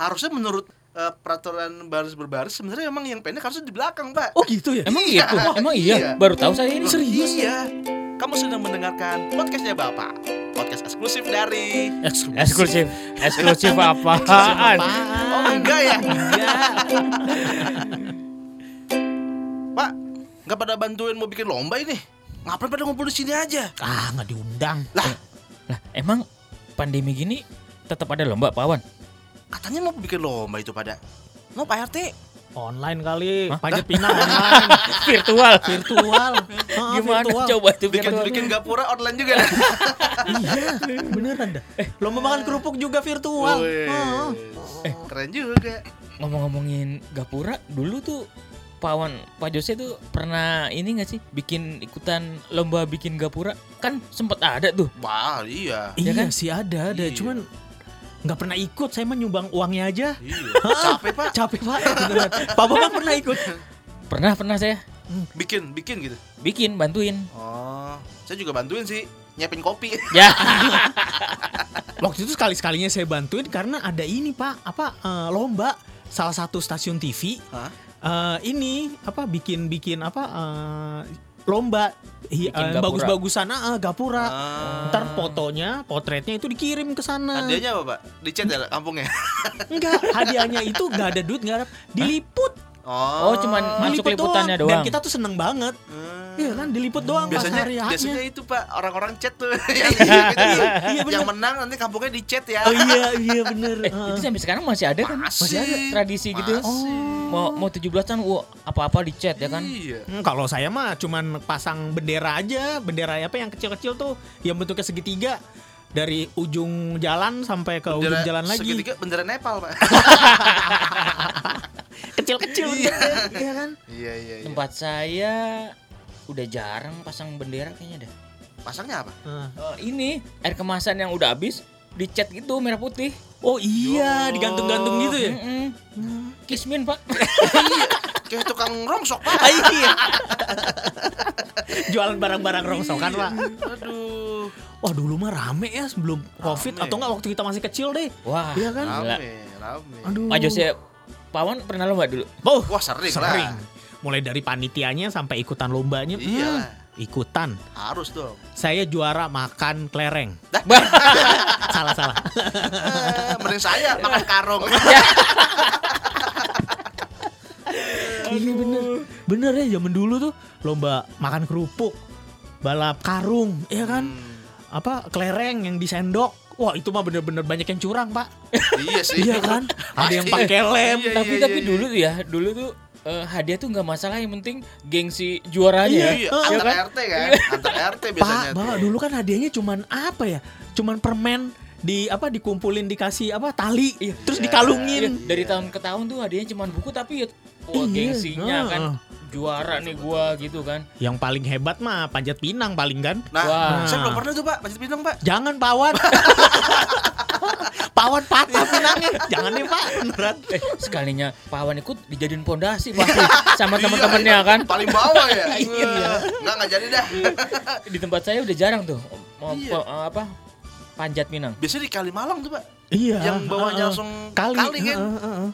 harusnya menurut eh, peraturan baris berbaris sebenarnya emang yang pendek harusnya di belakang, Pak. Oh gitu ya? Emang iya, Iya. emang iya. Iya. Baru tahu saya ini. Serius? Iya. Kamu sedang mendengarkan podcastnya Bapak. Podcast eksklusif dari Eksklusif. Eksklusif apaan? Oh enggak ya? Pak, nggak pada bantuin mau bikin lomba ini? Ngapain pada ngumpul di sini aja? Ah nggak diundang. Lah, Lah, emang pandemi gini tetap ada lomba Pak Wan? Katanya mau bikin lomba itu pada. Mau Pak RT? Online kali, Hah? pajak pinang online, Virtual. virtual. Gimana virtual. coba tuh Bikin virtual? bikin gapura online juga. Iya, beneran dah. Lomba makan kerupuk juga virtual. Wih. Ah. Eh, keren juga. Ngomong-ngomongin Gapura, dulu tuh Pak Wan, Pak Jose tuh pernah ini gak sih bikin ikutan lomba bikin Gapura? Kan sempet ada tuh. Wah, iya. Ya Iya kan? sih ada, ada. Iya. Cuman nggak pernah ikut. Saya mah nyumbang uangnya aja. Iya. Capek, Pak. Capek pak. Beneran. Pak Bambang pernah ikut. Pernah, pernah saya Bikin, bikin gitu. bikin, bantuin. Oh, saya juga bantuin sih. Nyiapin kopi. Ya. Waktu itu sekali sekalinya saya bantuin karena ada ini pak. Apa eh, lomba salah satu stasiun TV. Hah? eh, ini apa bikin bikin apa eh, lomba hi- eh, gapura. bagus-bagusan ah, gapura. Ah. Ntar fotonya, potretnya itu dikirim ke sana. Hadiahnya apa, Pak? Di chat ya kampungnya? Enggak, hadiahnya itu enggak ada duit, enggak ada. Diliput. Oh, cuman masuk liputannya Dan doang. kita tuh seneng banget. Hmm. Iya kan, diliput doang biasanya pas hari biasanya itu pak orang-orang chat tuh yang, gitu, Iya, bener. yang menang nanti kampungnya di chat ya Oh iya, iya bener. Eh, Heeh. itu sampai sekarang masih ada kan? Masih. Masih ada tradisi gitu. Masih. Mau mau 17-an wah, apa-apa di chat ya kan? iya Hmm, kalau saya mah cuman pasang bendera aja, bendera apa yang kecil-kecil tuh, yang bentuknya segitiga dari ujung jalan sampai ke ujung Bendera jalan lagi. segitiga bendera Nepal pak Kecil-kecil Iya. iya kan? iya iya iya Tempat saya udah jarang pasang bendera kayaknya dah. pasangnya apa Heeh. Eh, ini air kemasan yang udah habis dicat gitu merah putih. Oh iya, Yo. digantung-gantung gitu ya. Mm-mm. Kismin pak. kayak tukang rongsok pak Ah, iya. Jualan barang-barang rongsokan, Pak. aduh Wah, dulu mah rame ya sebelum Covid Rame. atau enggak waktu kita masih kecil deh. Wah, Iya kan? rame rame Aduh. Pak Jose, Pak Wan pernah lomba dulu? Oh, wah sering, sering. lah Mulai dari panitianya sampai ikutan lombanya. Iya Hmm, ikutan. harus dong Saya juara makan kelereng. Dah. salah salah. Eh, mending saya makan karung Iya bener. Bener ya zaman dulu tuh lomba makan kerupuk, balap karung, ya kan? Hmm, Apa kelereng yang disendok. Wah, itu mah bener-bener banyak yang curang, Pak. iya sih Iya kan? Ada yang pakai lem. Iya, tapi iya, tapi iya. dulu tuh ya, dulu tuh eh, hadiah tuh nggak masalah yang penting gengsi juaranya. Iya, ya. antar kan? RT kan, antar RT Pak, biasanya. Bapak, tuh. dulu kan hadiahnya cuman apa ya? Cuman permen di apa dikumpulin dikasih apa tali Iya. terus Iya. dikalungin. Iya, dari tahun ke tahun tuh hadiahnya cuma buku tapi ya wah, Iya, gengsinya heeh. kan juara nih gua gitu kan. Yang paling hebat mah panjat pinang paling kan. Nah, Wah. saya belum pernah tuh pak, masjid pinang pak. Jangan pawan. pawan patah pinangnya. Jangan nih Pak, beneran. Eh, sekalinya Pawan ikut dijadiin pondasi pasti sama teman-temannya Iya, kan. Paling bawah ya. Iya. Enggak enggak jadi dah. Di tempat saya udah jarang tuh mau Iya. apa panjat pinang. Biasanya di Kalimalang tuh pak, Iya. yang bawahnya heeh. langsung kali, kali kan. heeh, heeh.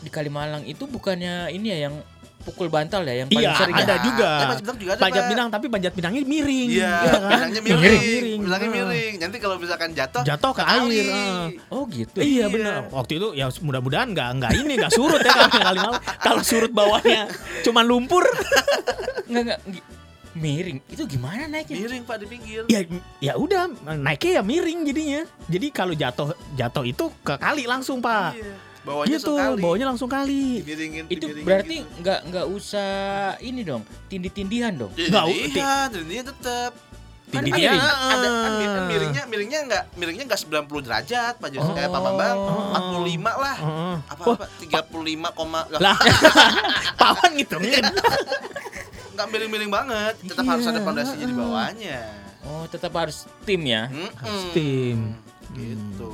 Di Kalimalang itu bukannya ini ya yang pukul bantal ya yang paling Iya, sering ada ya? juga. Panjat pinang juga ada Panjat Pak. pinang tapi panjat pinangnya miring. Iya, kan? pinangnya miring, Miring. Bilangnya Heeh. miring. Nanti kalau misalkan jatuh, Jatuh ke air. heeh. Oh gitu. Iya Iya. benar. Waktu itu ya mudah-mudahan nggak nggak ini nggak surut ya kalau kali malam. Kalau surut bawahnya cuman lumpur. Enggak enggak gi- miring. Itu gimana naiknya? Miring pak di pinggir. ya ya udah naiknya ya miring jadinya. Jadi kalau jatuh jatuh itu ke kali langsung pak. Iya. Bawahnya gitu, sekali. bawahnya langsung kali. Dimiringin, Itu dimiringin berarti gitu. nggak nggak usah ini dong, tindih-tindihan dong. Ya, Nggak, Iya, tindihan tetap. Kan Tindih ada, dia. ada kan mir- kan miringnya miringnya enggak miringnya enggak 90 derajat Pak Jos kayak Pak Bambang Oh. 45 lah. Heeh. Apa apa 35, koma lah, pawan ngitungin. enggak miring-miring banget. Tetap harus ada pondasinya di bawahnya. Oh, tetap harus tim ya. Mm-mm. tim. Gitu.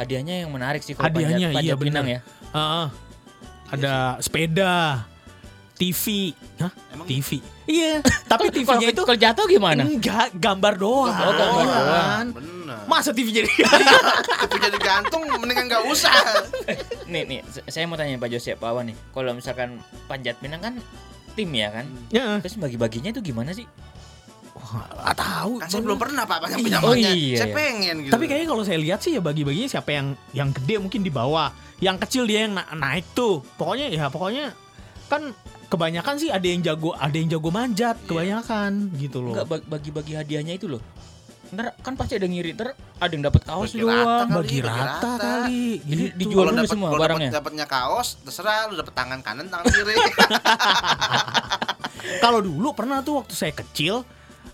Hadiahnya yang menarik sih kalau Hadiahnya, panjat, panjat iya, pinang bener. ya. Heeh. Ada sepeda. TV. Hah? Emang TV. Iya, tapi TV-nya itu kalau jatuh gimana? enggak gambar doang. Oh, gambar Iya doang. Bener. Masa TV jadi Tapi jadi gantung mendingan nggak usah. Nih nih, saya mau tanya Pak Jose Pak Awan nih. Kalau misalkan Panjat Pinang kan tim ya kan? Ya, Terus bagi-baginya itu gimana sih? Wah, nggak tahu. Kan saya belum pernah pak banyak punya Oh, iya, Saya iya. pengen gitu. Tapi kayaknya kalau saya lihat sih ya bagi-baginya siapa yang yang gede mungkin di bawah, yang kecil dia yang na- naik tuh. Pokoknya ya pokoknya kan kebanyakan sih ada yang jago, ada yang jago manjat, Iya. kebanyakan gitu loh. Enggak bag- bagi-bagi hadiahnya itu loh. Ntar kan pasti ada yang ngiri, ntar ada yang dapat kaos Bagi doang. rata bagi bagi rata rata. kali. Jadi gitu. dijual dulu dapat semua kalau barangnya. dapat dapatnya kaos, terserah lu dapat tangan kanan, tangan kiri. Kalau dulu pernah tuh waktu saya kecil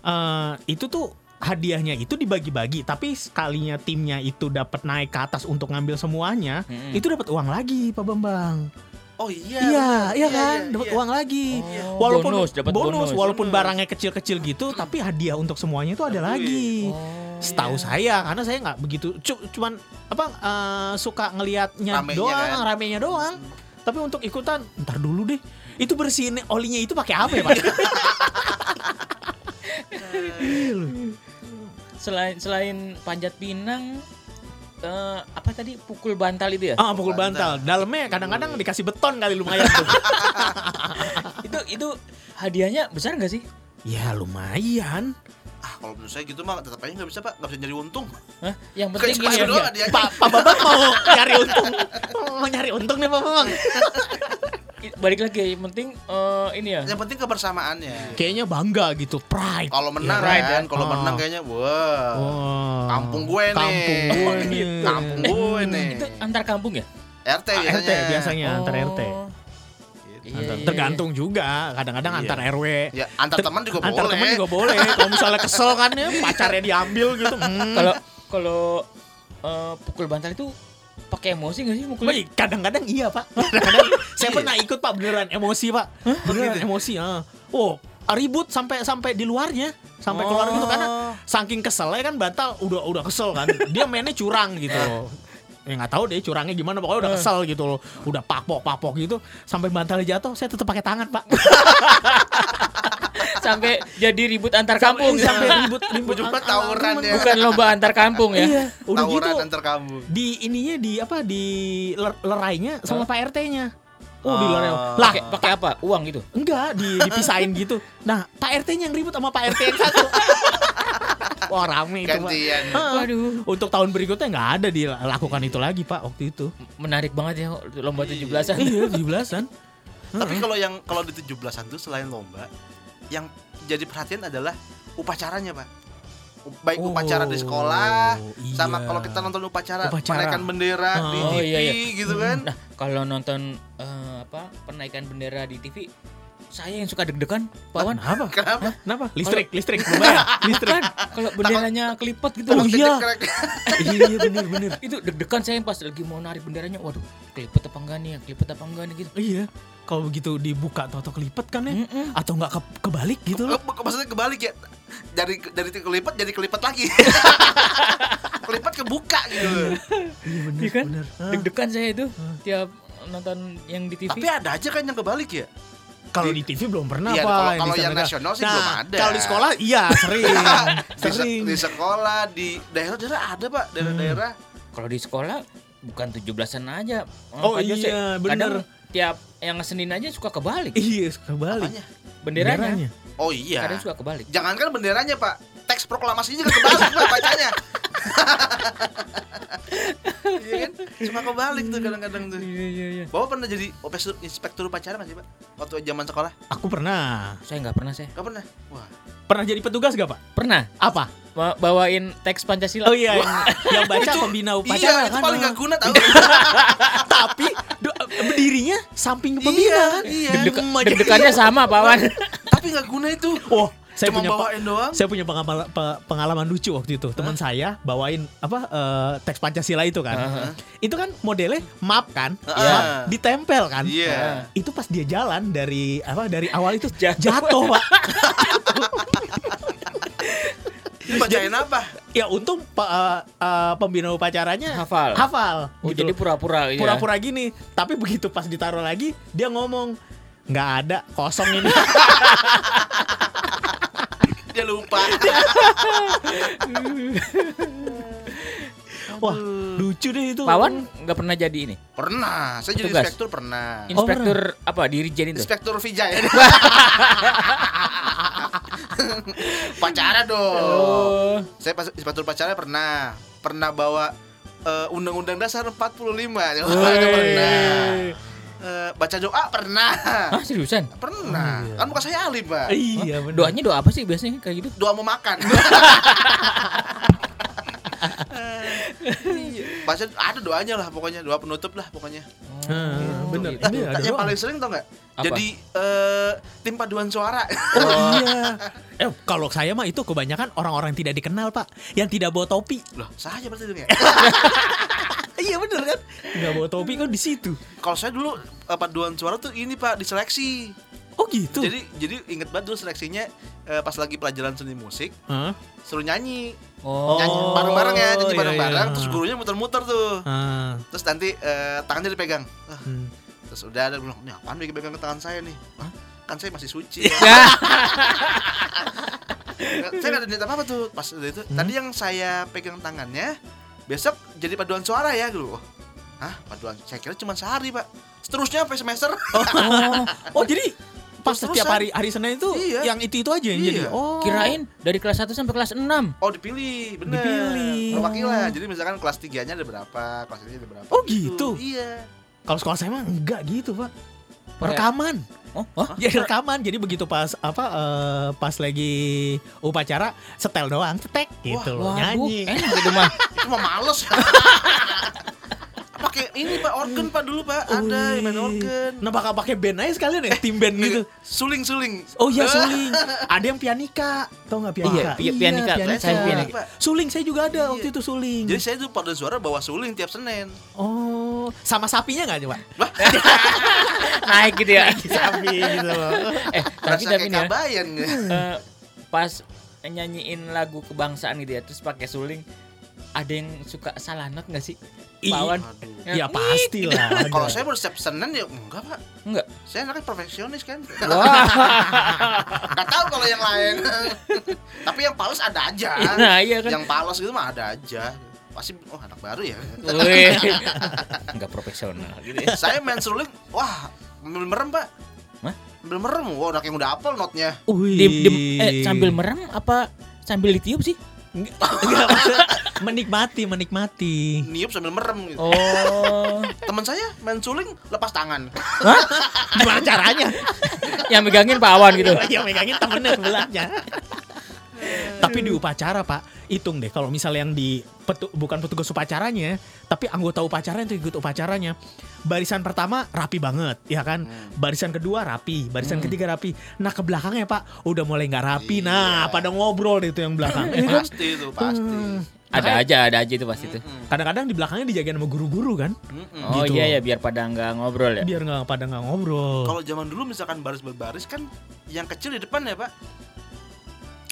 eh itu tuh hadiahnya itu dibagi-bagi, tapi sekalinya timnya itu dapat naik ke atas untuk ngambil semuanya, Mm-mm. itu dapat uang lagi, Pak Bambang. Oh iya. Iya, bener. iya kan, iya, dapat iya. uang lagi. Oh, walaupun bonus, dapat bonus. walaupun Bonus. barangnya kecil-kecil gitu, tapi hadiah untuk semuanya itu ada lagi. Oh, Setahu iya. saya, karena saya nggak begitu, cu- cuman apa eh, suka ngelihatnya doang, kan? ramenya doang. Tapi untuk ikutan, ntar dulu deh. Itu bersihin olinya itu pakai apa ya, Pak? Selain selain panjat pinang eh, apa tadi pukul bantal itu ya? Ah, pukul bantal. Dalamnya kadang-kadang dikasih beton kali lumayan tuh. itu itu hadiahnya besar nggak sih? ya lumayan. Ah, kalau menurut saya gitu mah tetap aja nggak bisa pak, nggak bisa nyari untung. Hah? Yang penting gini ya. Pak Pak Babang mau nyari untung. Mau nyari untung nih Pak Babang. Balik lagi yang penting eh, ini ya. Yang penting kebersamaannya. Kayaknya bangga gitu, pride. Kalau menang right, kan, kalau Oh. menang kayaknya wah. Wah. Kampung gue nih. Kampung gue nih. Kampung gue nih. Itu antar kampung ya? RT Ah, biasanya. RT biasanya antar RT. Oh. Iya, Antar- iya, Tergantung juga, kadang-kadang Iya. antar RW. Ya, antar teman juga antar boleh. teman juga boleh. Kalau misalnya kesel kan ya pacarnya diambil gitu. Hmm. Kalau kalau eh, pukul bantal itu pakai emosi nggak sih mukulnya? Wih, kadang-kadang iya pak. Kadang-kadang saya Iya. pernah ikut pak beneran emosi pak. Beneran emosi. ah. Oh ribut sampai sampai di luarnya sampai keluar gitu karena saking keselnya kan bantal udah udah kesel kan. Dia mainnya curang gitu. Ya nggak tahu deh curangnya gimana pokoknya udah kesel gitu loh. Udah papok papok gitu sampai bantalnya jatuh saya tetap pakai tangan pak. sampai jadi ribut antar kampung. sampai ribut ribut Ujungnya an- tawuran an- ya. Bukan lomba antar kampung ya. Iya, udah gitu Tawuran antar kampung. di ininya di apa di ler- lerainya sama Pak RT-nya. Oh, di lerai. Lah, Pakai apa? Uang gitu. enggak di dipisahin gitu. Nah, Pak RT-nya yang ribut sama Pak RT yang satu. Wah, rame itu. Gantian. Waduh. Untuk tahun berikutnya nggak ada dilakukan itu lagi, Pak, waktu itu. Menarik banget ya lomba 17-an. Iya, 17-an. Tapi kalau yang kalau di 17-an tuh selain lomba, yang jadi perhatian adalah upacaranya, Pak. Baik Oh, upacara di sekolah, sama iya. kalau kita nonton upacara, Upacara. penaikan bendera di Oh, TV iya, iya. gitu kan. Nah, kalau nonton eh, apa penaikan bendera di TV, saya yang suka deg-degan, Pak Wan. Kenapa? Kenapa? Kenapa? Listrik, listrik, lumayan. Listrik. Kan kalau benderanya kelipet gitu Oh, loh. iya. Krek-krek. iya, bener, bener. Itu deg-degan saya pas lagi mau narik benderanya. Waduh, kelipet apa enggak nih? ya? Kelipet apa enggak nih gitu. Iya. Kalau begitu dibuka atau kelipet kan ya? Atau nggak ke- kebalik gitu loh. Ke- ke- Maksudnya kebalik ya. Dari dari kelipet jadi kelipet lagi. kelipet kebuka gitu. Iya bener, Iya kan? bener. Ah. Deg-degan saya itu tiap nonton yang di TV. Tapi ada aja kan yang kebalik ya. Kalau di TV belum pernah Iya, Pak. kalau- di kalau yang nasional sih Nah, belum ada. Kalau di sekolah iya sering. di, se- sering. di sekolah, di daerah-daerah ada, Pak. Daerah-daerah. Kalau di sekolah bukan 17-an aja. Oh, Jose. iya, Kadang bener. tiap yang Senin aja suka kebalik. Iya, kebalik. Apanya? Benderanya. Oh iya. Kadang suka kebalik. Jangankan benderanya, Pak. Teks proklamasinya juga kebalik, Pak, bacanya. Iya kan? Cuma kebalik tuh kadang-kadang tuh. Iya iya iya. Bapak pernah jadi inspektur, inspektur upacara nggak sih, Pak? Waktu zaman sekolah? Aku pernah. Saya nggak pernah saya. Gak pernah. Wah. Pernah jadi petugas gak Pak? Pernah Apa? ba- bawain teks Pancasila. Oh iya, yang, yang baca pembina upacara iya, itu kan. paling gak guna tau. Tapi do- berdirinya samping pembina Iya, kan. iya. Deg-deg-. Deg-degannya sama Pak Wan. Tapi gak guna itu. Oh, saya Cuma punya bawain doang. saya punya pengalaman, pe- pengalaman lucu waktu itu. Teman saya bawain apa eh, teks Pancasila itu kan. Heeh. Itu kan modelnya map kan, Heeh. map ditempel kan. Iya. Itu pas dia jalan dari apa dari awal itu Jatuh. jatuh, Pak. Dibacain apa? Ya untung eh, eh, pembina upacaranya Hafal. Hafal. Oh gitu jadi pura-pura ya. pura-pura gini. Tapi begitu pas ditaruh lagi dia ngomong nggak ada kosong ini. Dia lupa. Wah, lucu deh itu. Pawan nggak pernah jadi ini. pernah, saya jadi Petugas. inspektur pernah. Inspektur apa dirijen itu? Inspektur Vijay. Pacara dong. Oh. Saya pas inspektur pacara pernah. Pernah bawa eh, Undang-Undang Dasar 45. Ya, pernah. Eh, baca doa pernah. Hah seriusan? Pernah. Oh, iya. Kan bukan saya alim, Pak. Iya, bener. Doanya doa apa sih biasanya kayak gitu? Doa mau makan. Iya. Baca ada doanya lah pokoknya, doa penutup lah pokoknya. Ah, bener. gitu. Ini ada yang paling sering tau nggak? Apa? Jadi eh, tim paduan suara. Oh iya. Eh kalau saya mah itu kebanyakan orang-orang yang tidak dikenal pak, yang tidak bawa topi. Loh, saya berarti dong ya. iya bener kan? Nggak bawa topi kan di situ. Kalau saya dulu eh, paduan suara tuh ini Pak diseleksi. Oh gitu. Jadi jadi inget banget dulu seleksinya eh, pas lagi pelajaran seni musik Hah? suruh nyanyi. Oh. Nyanyi bareng-bareng ya, nyanyi iya, bareng-bareng iya. terus gurunya muter-muter tuh. Ah, Terus nanti eh, tangannya dipegang. Ah, hmm. terus udah ada bilang, "Nih apaan pegang ke tangan saya nih?" Hah? Kan saya masih suci. saya nggak ada niat apa-apa tuh pas udah itu. Tadi yang saya pegang tangannya besok jadi paduan suara ya dulu. Hah, paduan? Saya kira cuma sehari, Pak. Seterusnya sampai semester. Oh jadi pas setiap hari hari Senin itu Iya. yang itu itu aja yang Iya. jadi. Oh. Kirain dari kelas 1 sampai kelas 6. Oh dipilih, bener. Dipilih. Perwakilan. Jadi misalkan kelas 3-nya ada berapa, kelas ini ada berapa. Oh, gitu? Iya. Kalau sekolah saya mah enggak gitu pak. Rekaman. Oh, oh. Jadi rekaman. Jadi begitu pas apa eh, pas lagi upacara setel doang, cetek gitu loh nyanyi. enak gitu mah. Itu mah males. Pakai ini Pak organ Pak dulu Pak. Ada main organ. Nah bakal pakai band aja sekalian ya, tim band gitu. Suling-suling. Oh iya suling. Ada yang pianika. Tau nggak pianika? Iya, pi- pianika. Saya pianika. Pak. Suling saya juga ada Iya. waktu itu suling. Jadi saya tuh pada suara bawa suling tiap Senin. Oh, sama sapinya nggak coba? Lah, Naik gitu ya. Sapi gitu loh. eh, tapi tapi nih ya, eh, pas nyanyiin lagu kebangsaan gitu ya, terus pakai suling, ada yang suka salah not nggak sih? Ih, Pawan. Aduh. Ya pasti lah. ada. Kalau saya baru setiap Senin ya enggak Pak. Enggak. Saya anaknya perfeksionis kan. Wah. Gak tahu kalau yang lain. Tapi yang pales ada aja. Nah, iya kan. Yang pales gitu mah ada aja. Pasti oh anak baru ya. Wih. Enggak profesional gitu ya. saya main suling, wah, ambil merem pak. Hah? Ambil merem, wah udah kayak udah apel notnya. Di, di- eh, sambil merem apa sambil ditiup sih? Enggak, menikmati, menikmati. Niup sambil merem gitu. Oh. Teman saya main suling lepas tangan. Gimana caranya? yang megangin Pak Awan gitu. ya megangin temennya sebelahnya. Tapi di upacara pak, hitung deh kalau misalnya yang di petu- bukan petugas upacaranya, tapi anggota upacara yang ikut upacaranya, barisan pertama rapi banget, ya kan? Hmm. Barisan kedua rapi, barisan Hmm. ketiga rapi. Nah ke belakangnya pak, udah mulai nggak rapi. Iya. Nah pada ngobrol itu yang belakang. ya kan? Pasti itu pasti. Hmm. Ada aja, ada aja itu pasti tuh. Mm-mm. Kadang-kadang di belakangnya dijagain sama guru-guru kan, Mm-mm. Oh Gitu. iya ya biar pada nggak ngobrol ya. biar nggak pada nggak ngobrol. Kalau zaman dulu misalkan baris berbaris kan yang kecil di depan ya pak.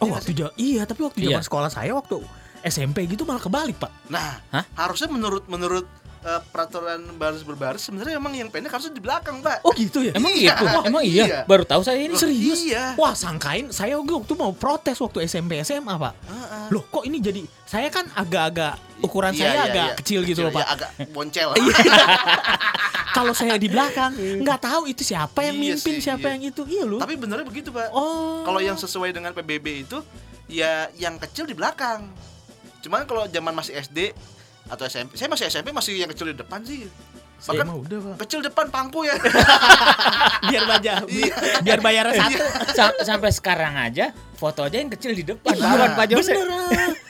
Oh Iya waktu iya tapi waktu Iya. zaman sekolah saya waktu SMP gitu malah kebalik pak. Nah, Hah? harusnya menurut menurut eh, peraturan baris berbaris sebenarnya emang yang pendek harusnya di belakang pak. Oh gitu ya? Emang Iya. gitu? Wah, Emang iya? iya. Baru tahu saya ini. Loh, serius? Iya. Wah sangkain saya waktu mau protes waktu SMP SMA pak. Heeh. Loh kok ini jadi saya kan agak-agak ukuran Iya, saya iya, agak iya. kecil gitu loh pak. ya, agak boncel. Kalau saya di belakang nggak tahu itu siapa yang Iya mimpin sih, siapa iya. yang itu iya loh. Tapi benernya begitu pak. oh. Kalau yang sesuai dengan PBB itu ya yang kecil di belakang. Cuman kalau zaman masih SD atau SMP, saya masih SMP masih yang kecil di depan sih. saya Bahkan mah udah pak. kecil depan pangku ya. Biar baca, Iya. biar bayar satu. Sa- sampai sekarang aja foto aja yang kecil di depan Iya. bukan Pak Jose.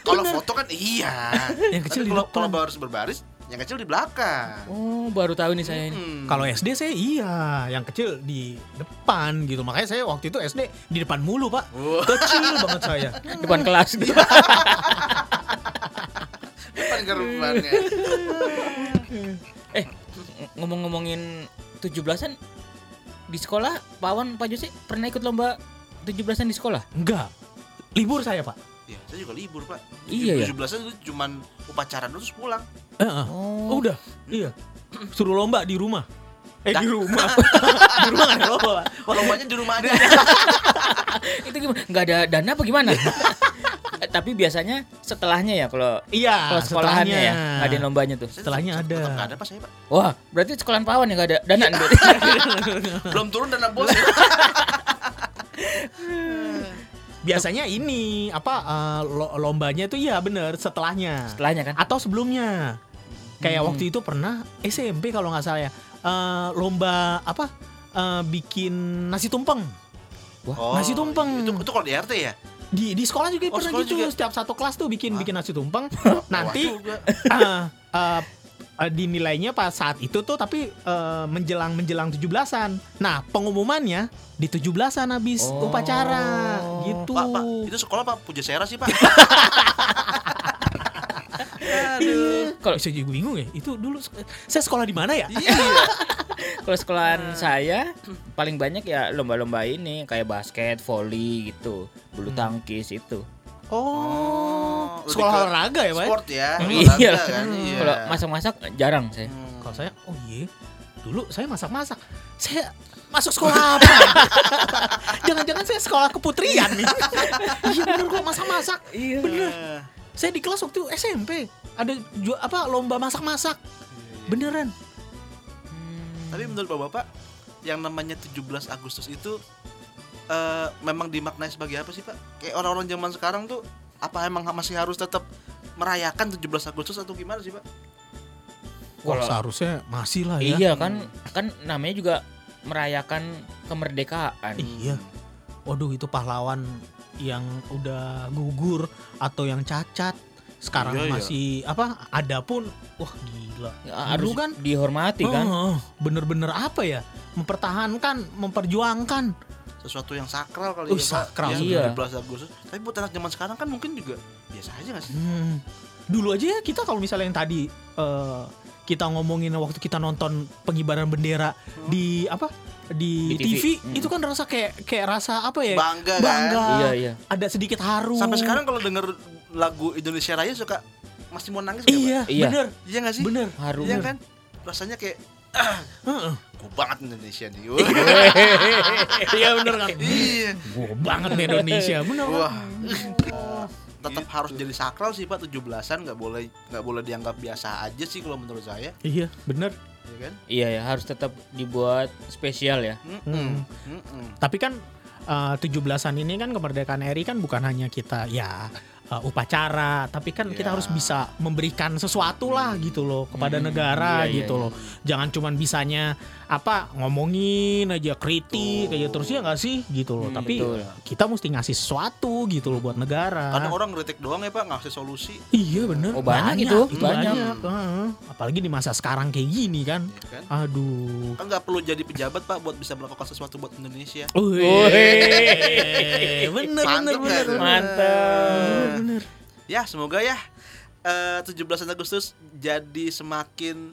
Kalau foto kan iya. Yang kecil Tapi di kalau depan. kalau baris berbaris, yang kecil di belakang. Oh, baru tahu nih saya ini. Hmm. Kalau SD saya iya, yang kecil di depan gitu. Makanya saya waktu itu SD di depan mulu pak. Wah, Kecil banget saya. Depan kelas gitu. depan gerbangnya. eh, ng- ngomong-ngomongin 17-an di sekolah, Pak Awan, Pak Jose pernah ikut lomba 17-an di sekolah? Enggak. Libur saya pak. Ya, saya juga libur, Pak. Iya ya? 17 itu cuman upacara dulu terus pulang. Eh, eh. Oh, Oh, udah. Iya. Suruh lomba di rumah. Eh Dah. di rumah. di rumah ada lomba. Pak. Lombanya di rumah aja. Itu gimana? Nggak ada dana apa gimana? Eh, Tapi biasanya setelahnya ya kalau Iya, kalau sekolahannya ya nggak ada lombanya tuh. Setelahnya ada. ada pas saya, Pak. Wah, berarti sekolahan pawan yang nggak ada dana nih. Belum turun dana bos. ya. Biasanya ini apa eh, lo- lombanya itu iya bener setelahnya. Setelahnya kan? Atau sebelumnya. Kayak Hmm. waktu itu pernah SMP kalau nggak salah ya. eh, lomba apa? eh, bikin nasi tumpeng. Oh, Nasi tumpeng. Itu itu kalau di RT ya? Di di sekolah juga Oh, pernah sekolah gitu. juga? Setiap satu kelas tuh bikin Hah? bikin nasi tumpeng. Nanti Wah, juga. Eh, dinilainya pas saat itu tuh tapi eh, menjelang menjelang 17-an. Nah, pengumumannya di 17-an habis Oh. upacara gitu. Pak, Pak, itu sekolah Pak Pujasera sih, Pak. Aduh. Kalau saya juga bingung ya, itu dulu saya sekolah di mana ya? Iya. Kalau sekolahan saya paling banyak ya lomba-lomba ini kayak basket, volley gitu, bulu Hmm. tangkis itu. Oh, lebih sekolah olahraga ya, Pak? Sport ya. Hmm. olahraga Iya. kan. Iya. Kalau masak-masak jarang saya. Hmm. Kalau saya, oh iya, dulu saya masak-masak. Saya masuk sekolah apa? Jangan-jangan saya sekolah keputrian nih. Iya bener kok masak-masak. Iya. Bener. Saya di kelas waktu SMP ada ju- apa lomba masak-masak. Beneran. Hmm. Tapi menurut Bapak, yang namanya 17 Agustus itu eh, memang dimaknai sebagai apa sih, Pak? Kayak orang-orang zaman sekarang tuh apa emang masih harus tetap merayakan 17 Agustus atau gimana sih, Pak? Wah, Kalau- seharusnya masih lah ya. Iya kan, kan namanya juga merayakan kemerdekaan. Iya. Waduh, itu pahlawan yang udah gugur atau yang cacat. Sekarang Iya, iya. masih apa? Ada pun wah gila. Ya, harus kan dihormati kan. Oh, bener-bener apa ya? Mempertahankan, memperjuangkan. Sesuatu yang sakral kali Oh, ya, Pak. sakral. Ya, Iya. 17 Agustus. Tapi buat anak zaman sekarang kan mungkin juga biasa aja gak sih? Hmm. Dulu aja ya kita kalau misalnya yang tadi eh, kita ngomongin waktu kita nonton pengibaran bendera di apa? Di, Di TV, TV. Hmm. itu kan rasa kayak kayak rasa apa ya? Bangga, kan? Bangga. Iya iya. Ada sedikit haru. Sampai sekarang kalau denger lagu Indonesia Raya suka masih mau nangis Pak? Iya, Iya. bener, Iya gak sih? bener. Harum. Iya kan? Rasanya kayak. Gue banget Indonesia nih. Iya bener kan. iya. Wah, banget nih Indonesia, bener. kan? Wah. Tetap harus jadi sakral sih Pak 17-an nggak boleh nggak boleh dianggap biasa aja sih kalau menurut saya, Iya, bener. ya kan? Iya ya, harus tetap dibuat spesial ya. Mm-mm. Tapi kan eh, 17-an ini kan kemerdekaan RI kan bukan hanya kita ya eh, upacara, tapi kan kita Ya. harus bisa memberikan sesuatu lah gitu loh kepada Hmm, negara iya, iya, gitu iya. loh. Jangan cuman bisanya apa ngomongin aja kritik Betul. aja terus ya nggak sih gitu loh. Hmm, tapi betul. kita mesti ngasih sesuatu gitu loh buat negara. Kadang orang ngeritik doang ya Pak, ngasih solusi, Iya bener. Oh, banyak itu, banyak. banyak. Heeh. Apalagi di masa sekarang kayak gini kan. ya kan? Aduh. Kan nggak perlu jadi pejabat Pak buat bisa melakukan sesuatu buat Indonesia. Wih. bener, bener, Mantep bener, kan? bener. Mantap. Bener. Ya semoga ya eh, 17 Agustus jadi semakin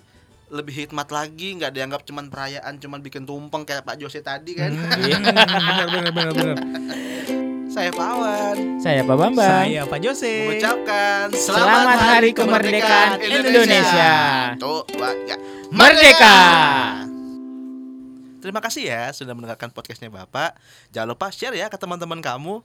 lebih hikmat lagi, nggak dianggap cuman perayaan, cuman bikin tumpeng kayak Pak Jose tadi kan. Hmm, bener, bener, bener, bener. Saya Pak Awan Saya Pak Bambang. Saya Pak Jose. mengucapkan Selamat Hari Kemerdekaan Indonesia. Tuh, Pak, ya. Merdeka. Terima kasih ya sudah mendengarkan podcastnya Bapak. Jangan lupa share ya ke teman-teman kamu.